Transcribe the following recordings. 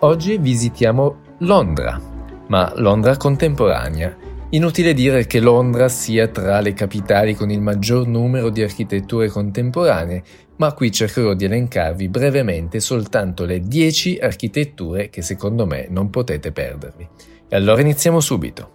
Oggi visitiamo Londra, ma Londra contemporanea. Inutile dire che Londra sia tra le capitali con il maggior numero di architetture contemporanee, ma qui cercherò di elencarvi brevemente soltanto le 10 architetture che secondo me non potete perdervi. E allora iniziamo subito.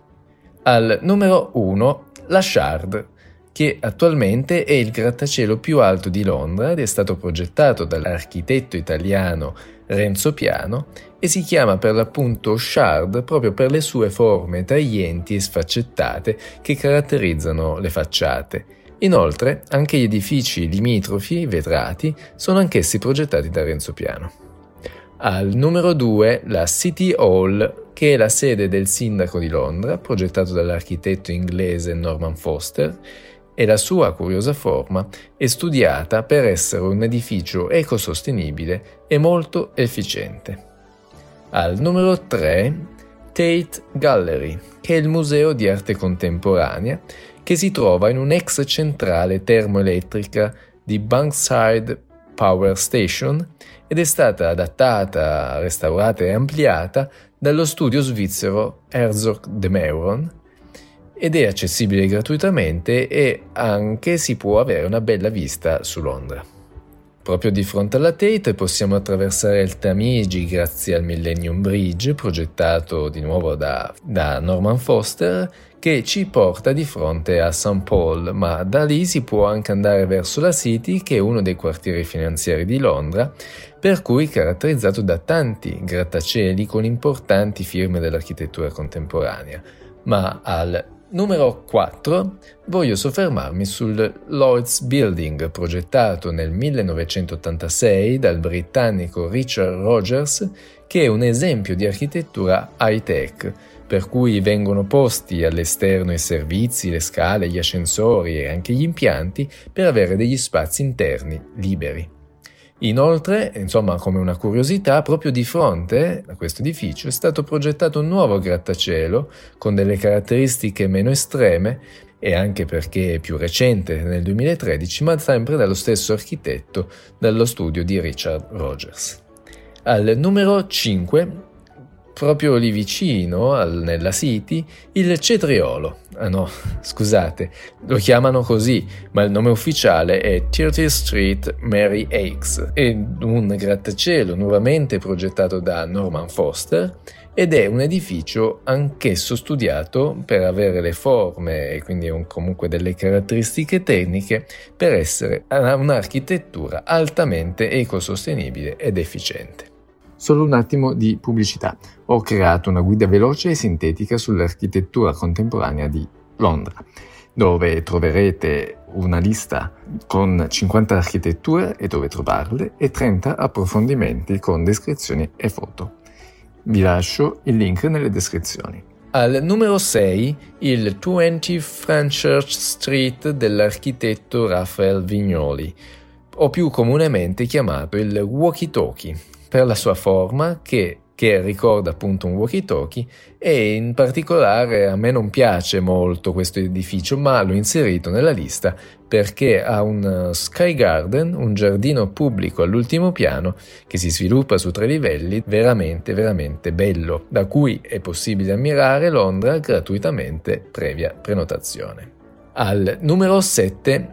Al numero 1, la Shard, che attualmente è il grattacielo più alto di Londra ed è stato progettato dall'architetto italiano Renzo Piano e si chiama per l'appunto Shard proprio per le sue forme taglienti e sfaccettate che caratterizzano le facciate. Inoltre, anche gli edifici limitrofi, vetrati, sono anch'essi progettati da Renzo Piano. Al numero 2 la City Hall, che è la sede del sindaco di Londra, progettato dall'architetto inglese Norman Foster, e la sua curiosa forma è studiata per essere un edificio ecosostenibile e molto efficiente. Al numero 3 Tate Gallery, che è il museo di arte contemporanea che si trova in un'ex centrale termoelettrica di Bankside Power Station ed è stata adattata, restaurata e ampliata dallo studio svizzero Herzog de Meuron ed è accessibile gratuitamente e anche si può avere una bella vista su Londra. Proprio di fronte alla Tate possiamo attraversare il Tamigi grazie al Millennium Bridge, progettato di nuovo da, da, Norman Foster, che ci porta di fronte a St. Paul, ma da lì si può anche andare verso la City, che è uno dei quartieri finanziari di Londra, per cui caratterizzato da tanti grattacieli con importanti firme dell'architettura contemporanea. Ma al Numero 4. Voglio soffermarmi sul Lloyd's Building, progettato nel 1986 dal britannico Richard Rogers, che è un esempio di architettura high-tech, per cui vengono posti all'esterno i servizi, le scale, gli ascensori e anche gli impianti per avere degli spazi interni liberi. Inoltre, insomma, come una curiosità, proprio di fronte a questo edificio è stato progettato un nuovo grattacielo con delle caratteristiche meno estreme e anche perché è più recente, nel 2013, ma sempre dallo stesso architetto dallo studio di Richard Rogers. Al numero 5 proprio lì vicino, al, nella City, il cetriolo. Ah no, scusate, lo chiamano così, ma il nome ufficiale è 30th Street Mary Hakes. È un grattacielo nuovamente progettato da Norman Foster ed è un edificio anch'esso studiato per avere le forme e quindi un, comunque delle caratteristiche tecniche per essere un'architettura altamente ecosostenibile ed efficiente. Solo un attimo di pubblicità. Ho creato una guida veloce e sintetica sull'architettura contemporanea di Londra, dove troverete una lista con 50 architetture e dove trovarle e 30 approfondimenti con descrizioni e foto. Vi lascio il link nelle descrizioni. Al numero 6 il 20 Franchurch Street dell'architetto Raphael Vignoli, o più comunemente chiamato il walkie talkie per la sua forma che, che ricorda appunto un walkie-talkie e in particolare a me non piace molto questo edificio ma l'ho inserito nella lista perché ha un Sky Garden, un giardino pubblico all'ultimo piano che si sviluppa su tre livelli veramente veramente bello da cui è possibile ammirare Londra gratuitamente previa prenotazione. Al numero 7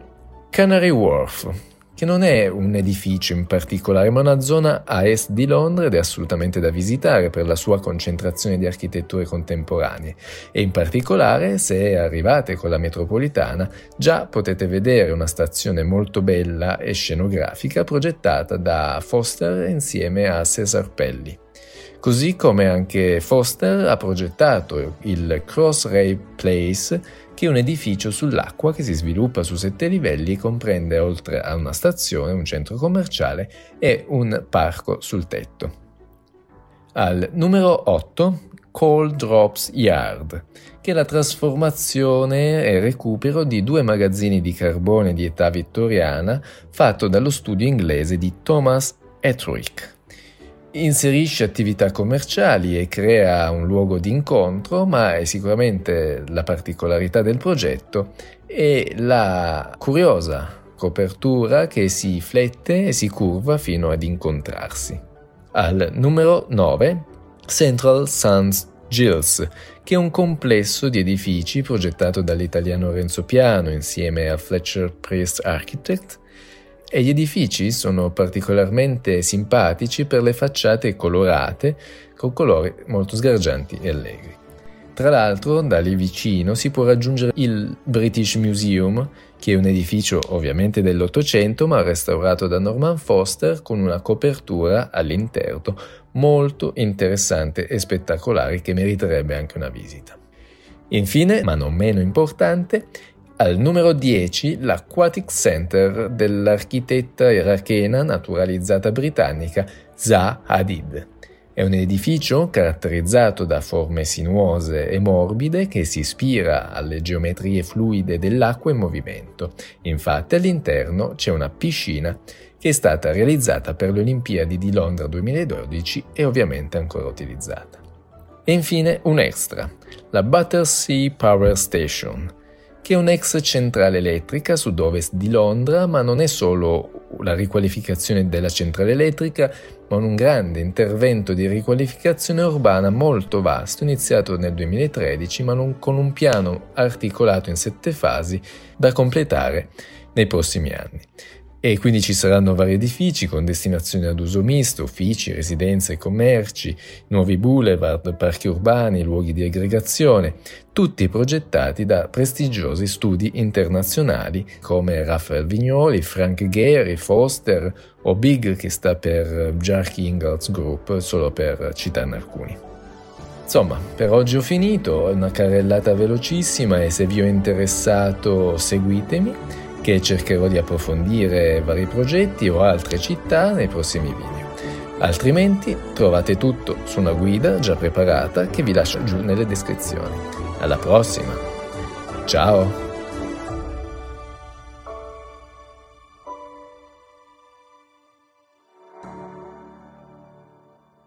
Canary Wharf che non è un edificio in particolare, ma una zona a est di Londra ed è assolutamente da visitare per la sua concentrazione di architetture contemporanee e in particolare se arrivate con la metropolitana già potete vedere una stazione molto bella e scenografica progettata da Foster insieme a Cesar Pelli. Così come anche Foster ha progettato il Crossrail Place che è un edificio sull'acqua che si sviluppa su sette livelli e comprende oltre a una stazione, un centro commerciale e un parco sul tetto. Al numero 8 Coal Drops Yard, che è la trasformazione e recupero di due magazzini di carbone di età vittoriana fatto dallo studio inglese di Thomas Etrick inserisce attività commerciali e crea un luogo di incontro, ma è sicuramente la particolarità del progetto e la curiosa copertura che si flette e si curva fino ad incontrarsi. Al numero 9 Central Sans Gilles, che è un complesso di edifici progettato dall'italiano Renzo Piano insieme a Fletcher Priest Architect e gli edifici sono particolarmente simpatici per le facciate colorate con colori molto sgargianti e allegri. Tra l'altro, da lì vicino si può raggiungere il British Museum, che è un edificio ovviamente dell'Ottocento ma restaurato da Norman Foster con una copertura all'interno molto interessante e spettacolare che meriterebbe anche una visita. Infine, ma non meno importante, al numero 10 l'Aquatic Center dell'architetta irachena naturalizzata britannica Zaha Hadid. È un edificio caratterizzato da forme sinuose e morbide che si ispira alle geometrie fluide dell'acqua in movimento. Infatti all'interno c'è una piscina che è stata realizzata per le Olimpiadi di Londra 2012 e ovviamente ancora utilizzata. E infine un extra, la Battersea Power Station, che è un'ex centrale elettrica sud-ovest di Londra, ma non è solo la riqualificazione della centrale elettrica, ma un grande intervento di riqualificazione urbana molto vasto, iniziato nel 2013, ma con un piano articolato in sette fasi da completare nei prossimi anni e quindi ci saranno vari edifici con destinazione ad uso misto, uffici, residenze, commerci, nuovi boulevard, parchi urbani, luoghi di aggregazione, tutti progettati da prestigiosi studi internazionali come Raphael Vignoli, Frank Gehry, Foster o Big che sta per Jarky Ingalls Group, solo per citarne alcuni. Insomma, per oggi ho finito, è una carrellata velocissima e se vi ho interessato seguitemi che cercherò di approfondire vari progetti o altre città nei prossimi video. Altrimenti trovate tutto su una guida già preparata che vi lascio giù nelle descrizioni. Alla prossima! Ciao!